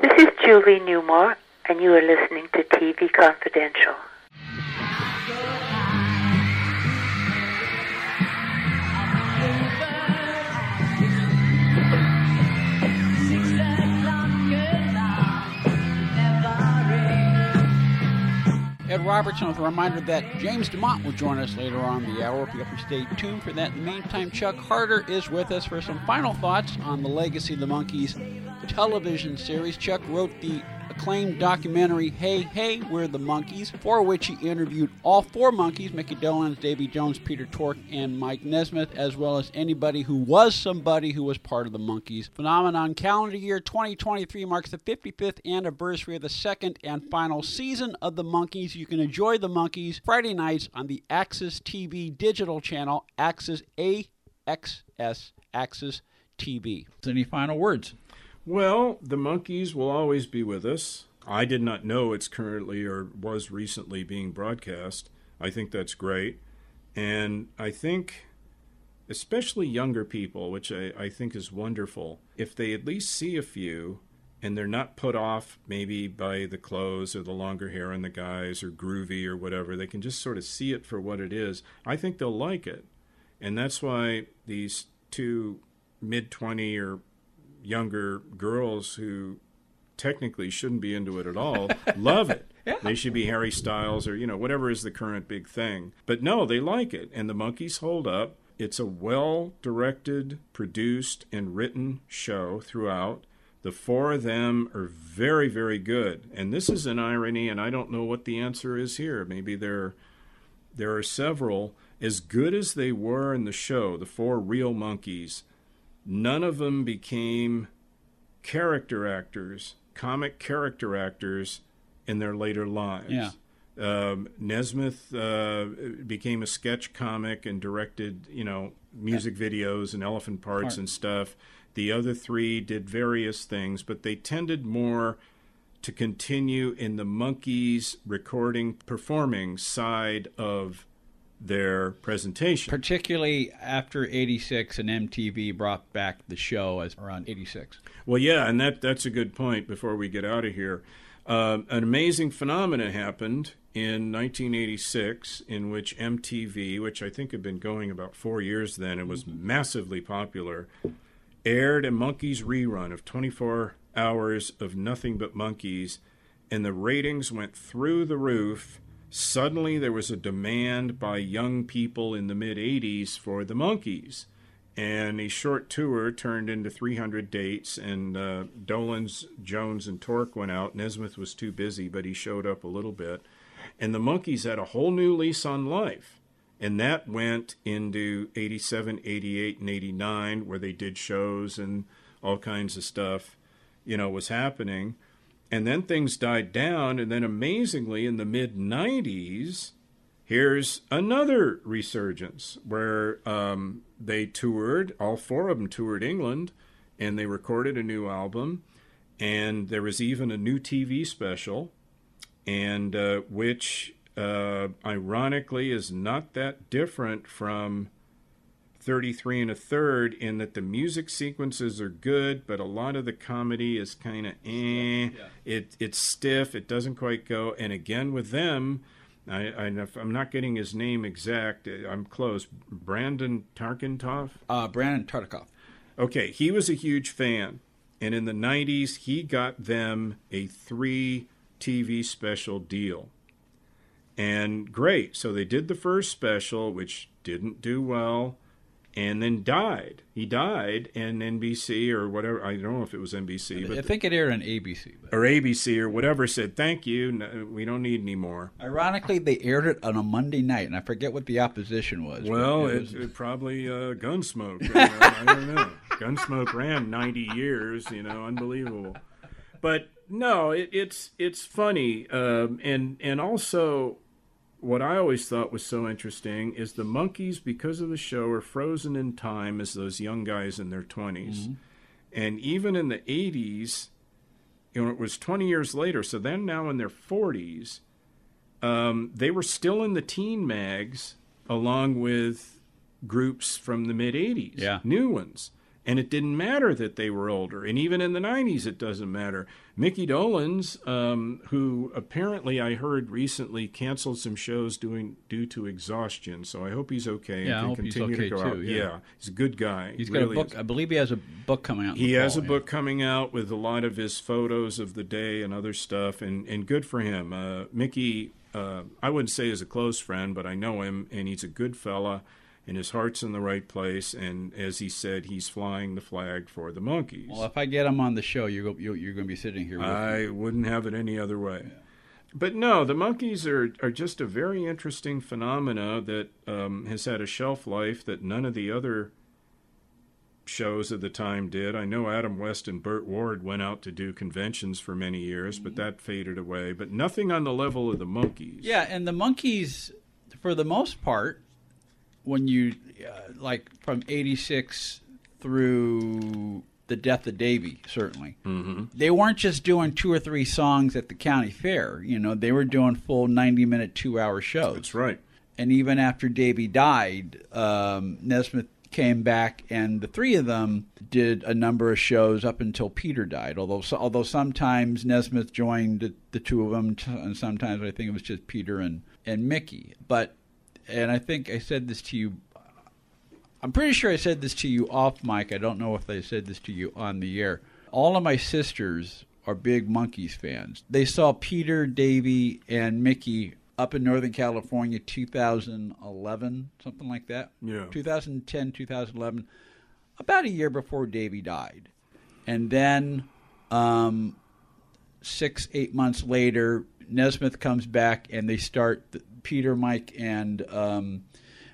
this is Julie Newmar, and you are listening to TV Confidential. Ed Robertson with a reminder that James DeMont will join us later on the hour. Up and stay tuned for that. In the meantime, Chuck Harter is with us for some final thoughts on the Legacy of the Monkees television series. Chuck wrote the acclaimed documentary Hey Hey We're the Monkees, for which he interviewed all four Monkees, Mickey Dolenz, Davy Jones, Peter Tork, and Mike Nesmith, as well as anybody who was somebody who was part of the Monkees. Phenomenon calendar year 2023 marks the 55th anniversary of the second and final season of the Monkees. You can enjoy the Monkees Friday nights on the AXS TV digital channel, Axis AXS, Axis TV. Any final words? Well, the Monkees will always be with us. I did not know it's currently or was recently being broadcast. I think that's great. And I think, especially younger people, which I, I think is wonderful, if they at least see a few and they're not put off maybe by the clothes or the longer hair on the guys or groovy or whatever, they can just sort of see it for what it is. I think they'll like it. And that's why these two mid 20 or younger girls who technically shouldn't be into it at all love it. Yeah. They should be Harry Styles or you know whatever is the current big thing. But no, they like it and the Monkees hold up. It's a well directed, produced and written show throughout. The four of them are very very good. And this is an irony and I don't know what the answer is here. Maybe there there are several as good as they were in the show, the four real Monkees none of them became character actors, comic character actors in their later lives. Yeah. Um, Nesmith uh, became a sketch comic and directed, you know, music videos and elephant parts Part. and stuff. The other three did various things, but they tended more to continue in the Monkees recording, performing side of their presentation. Particularly after 86 and MTV brought back the show as around 86. Well, yeah, and that that's a good point. Before we get out of here, um, an amazing phenomenon happened in 1986, in which MTV, which I think had been going about four years then and was massively popular, aired a Monkees rerun of 24 hours of nothing but Monkees, and the ratings went through the roof. Suddenly, there was a demand by young people in the mid 80s for the Monkees and a short tour turned into 300 dates and uh, Dolenz jones and Tork went out. Nesmith was too busy but he showed up a little bit. And the Monkees had a whole new lease on life and that went into 87 88 and 89 where they did shows and all kinds of stuff you know was happening and then things died down and then amazingly in the mid 90s here's another resurgence where um, they toured, all four of them toured England, and they recorded a new album. And there was even a new TV special, and uh, which uh, ironically is not that different from 33 and a third in that the music sequences are good, but a lot of the comedy is kind of eh. It, it's stiff, it doesn't quite go. And again, with them, I, I, I'm not getting his name exact. I'm close. Brandon Tarkentoff? Uh, Brandon Tartikoff. Okay, he was a huge fan. And in the 90s, he got them a three TV special deal. And great. So they did the first special, which didn't do well, and then died. He died, and NBC or whatever, I don't know if it was NBC, but I think it aired on ABC. But or ABC or whatever said, thank you, no, we don't need any more. ironically, they aired it on a Monday night, and I forget what the opposition was. Well, it it, was- it probably uh, Gunsmoke. I don't know. Gunsmoke ran 90 years, you know, unbelievable. But no, it, it's it's funny, um, and and also what I always thought was so interesting is the Monkees because of the show are frozen in time as those young guys in their 20s, and even in the 80s, you know, it was 20 years later, so then now in their 40s, um, they were still in the teen mags along with groups from the mid 80s, Yeah. new ones. And it didn't matter that they were older. And even in the 90s, it doesn't matter. Mickey Dolenz, um, who apparently I heard recently canceled some shows doing due to exhaustion. So I hope he's okay Yeah, and can he's continue okay to go too, out. yeah. he's a good guy. he's He got a book. is. I believe he has a book coming out. He has a fall, book coming out with a lot of his photos of the day and other stuff, and, and good for him. Uh, Mickey, uh, I wouldn't say is a close friend, but I know him, and he's a good fella, and his heart's in the right place. And as he said, he's flying the flag for the Monkees. Well, if I get him on the show, you're you're, you're going to be sitting here. with me. I wouldn't have it any other way. But no, the Monkees are, are just a very interesting phenomena that um, has had a shelf life that none of the other shows of the time did. I know Adam West and Burt Ward went out to do conventions for many years, but that faded away. But nothing on the level of the Monkees. Yeah, and the Monkees, for the most part, when you uh, like from '86 through the death of Davy, certainly, mm-hmm. they weren't just doing two or three songs at the county fair. You know, they were doing full 90-minute, two-hour shows. That's right. And even after Davy died, um, Nesmith came back, and the three of them did a number of shows up until Peter died. Although, so, although sometimes Nesmith joined the, the two of them, t- and sometimes I think it was just Peter and and Mickey. But, and I think I said this to you. I'm pretty sure I said this to you off mic. I don't know if I said this to you on the air. All of my sisters are big Monkees fans. They saw Peter, Davy, and Mickey up in Northern California 2011, something like that. Yeah. 2010, 2011, about a year before Davy died. And then um, six, eight months later, Nesmith comes back and they start Peter, Mike, and um,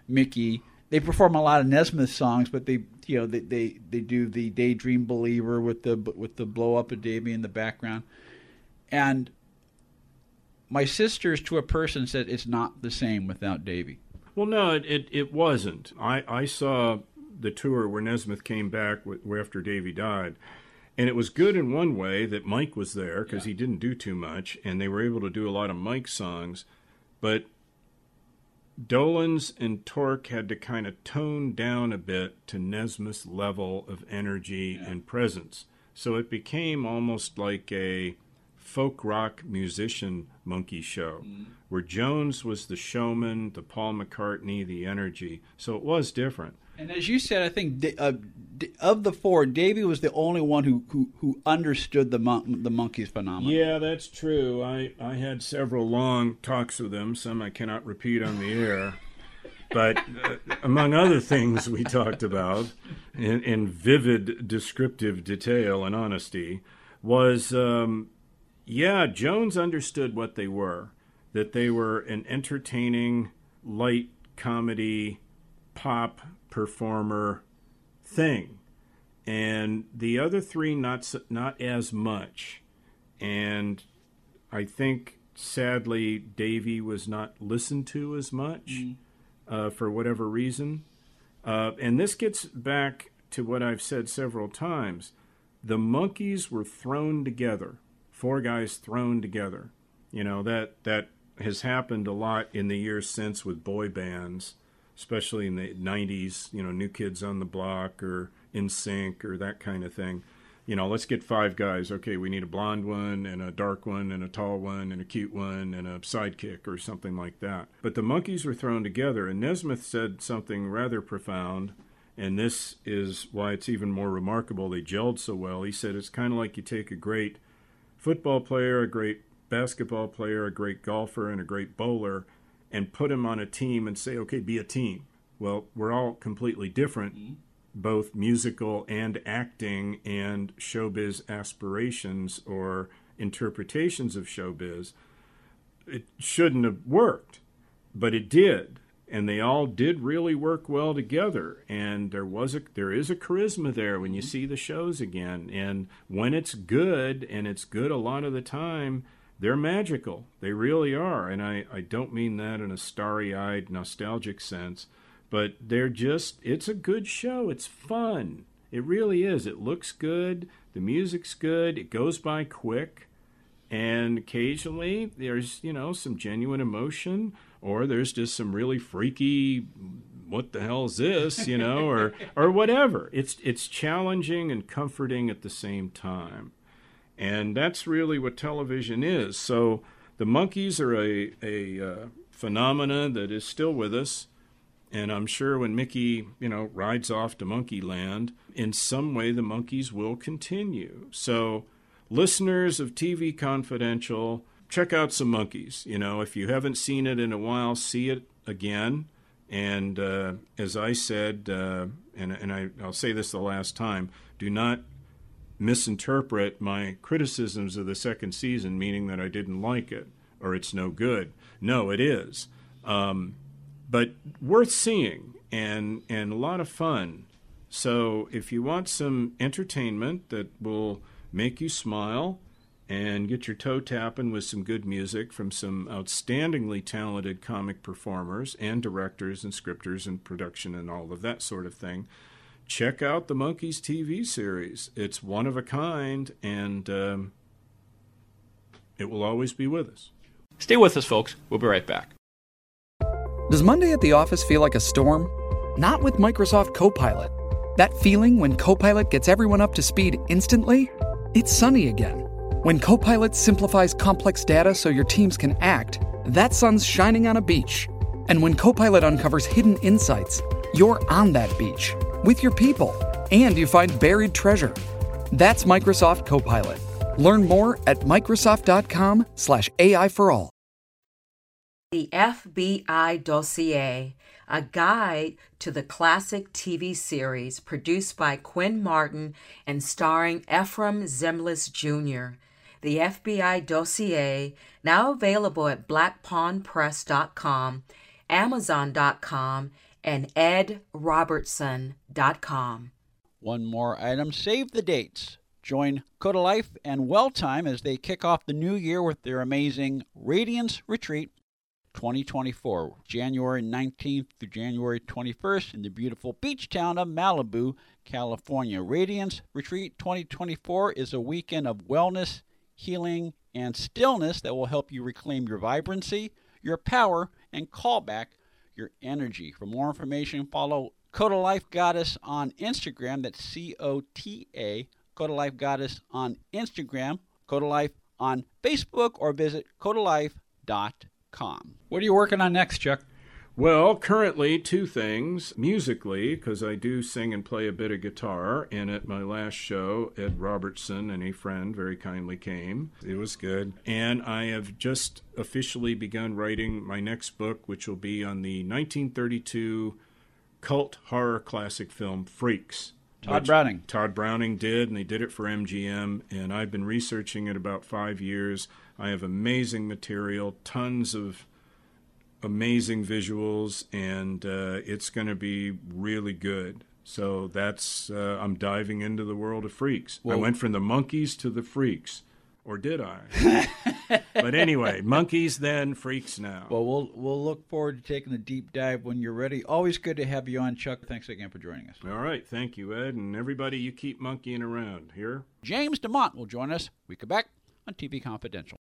Mickey. They perform a lot of Nesmith songs, but they, you know, they, they, they do the Daydream Believer with the with the blow up of Davy in the background, and my sisters to a person said it's not the same without Davy. Well, no, it, it, it wasn't. I, I saw the tour where Nesmith came back with, after Davy died, and it was good in one way that Mike was there because he didn't do too much, and they were able to do a lot of Mike songs. But Dolenz and Tork had to kind of tone down a bit to Nesmith's level of energy and presence. So it became almost like a folk rock musician monkey show, mm-hmm. where Jones was the showman, the Paul McCartney, the energy. So it was different. And as you said, I think uh, of the four, Davy was the only one who who, who understood the mon- the Monkees phenomenon. Yeah, that's true. I, I had several long talks with him, some I cannot repeat on the air. But uh, among other things we talked about in, in vivid descriptive detail and honesty was um, yeah, Jones understood what they were, that they were an entertaining, light comedy, pop performer thing. And the other three, not, not as much. And I think, sadly, Davy was not listened to as much uh, for whatever reason. Uh, and this gets back to what I've said several times. The Monkees were thrown together, four guys thrown together. You know that that has happened a lot in the years since with boy bands, especially in the '90s. You know, New Kids on the Block or NSYNC or that kind of thing. You know, let's get five guys. Okay, we need a blonde one and a dark one and a tall one and a cute one and a sidekick or something like that. But the Monkees were thrown together, and Nesmith said something rather profound. and this is why it's even more remarkable they gelled so well. He said it's kind of like you take a great football player, a great basketball player, a great golfer, and a great bowler, and put him on a team and say, okay, be a team. Well, we're all completely different, mm-hmm. both musical and acting and showbiz aspirations or interpretations of showbiz. It shouldn't have worked, but it did and they all did really work well together and there was a there is a charisma there when you mm-hmm. see the shows again and when it's good and it's good a lot of the time they're magical. They really are and i i don't mean that in a starry-eyed nostalgic sense but they're just it's a good show. It's fun. It really is. It looks good. The music's good. It goes by quick. And occasionally there's you know some genuine emotion or there's just some really freaky what the hell is this? you know or or whatever. It's it's challenging and comforting at the same time and that's really what television is so the Monkees are a a uh, phenomena that is still with us and i'm sure when mickey you know rides off to monkey land in some way the Monkees will continue so listeners of tv confidential check out some Monkees. You know, if you haven't seen it in a while, see it again. And uh, as I said, uh, and, and I, I'll say this the last time, do not misinterpret my criticisms of the second season, meaning that I didn't like it or it's no good. No, it is. Um, but worth seeing and, and a lot of fun. So if you want some entertainment that will make you smile, and get your toe tapping with some good music from some outstandingly talented comic performers and directors and scripters and production and all of that sort of thing, check out the Monkees TV series. It's one of a kind, and um, it will always be with us. Stay with us, folks. We'll be right back. Does Monday at the office feel like a storm? Not with Microsoft Copilot. That feeling when Copilot gets everyone up to speed instantly? It's sunny again. When Copilot simplifies complex data so your teams can act, that sun's shining on a beach. And when Copilot uncovers hidden insights, you're on that beach with your people and you find buried treasure. That's Microsoft Copilot. Learn more at Microsoft.com/slash AI for all. The FBI Dossier, a guide to the classic TV series produced by Quinn Martin and starring Efrem Zimbalist Jr the FBI dossier, now available at blackpawnpress.com, amazon.com, and edrobertson.com. One more item save the dates. Join Cota Life and Well Time as they kick off the new year with their amazing Radiance Retreat 2024, January 19th through January 21st in the beautiful beach town of Malibu, California. Radiance Retreat 2024 is a weekend of wellness healing, and stillness that will help you reclaim your vibrancy, your power, and call back your energy. For more information, follow Cota Life Goddess on Instagram. That's C O T A, Cota Life Goddess on Instagram, Cota Life on Facebook, or visit cotalife.com. What are you working on next, Chuck? Well, currently, two things. Musically, because I do sing and play a bit of guitar, and at my last show, Ed Robertson and a friend very kindly came. It was good. And I have just officially begun writing my next book, which will be on the 1932 cult horror classic film Freaks. Tod Browning. Tod Browning did, and they did it for MGM, and I've been researching it about five years. I have amazing material, tons of amazing visuals, and uh, it's going to be really good. So that's uh, I'm diving into the world of freaks. Well, I went from the Monkees to the freaks, or did I? but anyway, Monkees then, freaks now. Well, we'll we'll look forward to taking a deep dive when you're ready. Always good to have you on, Chuck. Thanks again for joining us. All right, thank you, Ed, and everybody. You keep monkeying around here. James Demont will join us. We come back on TV Confidential.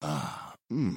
Ah, hmm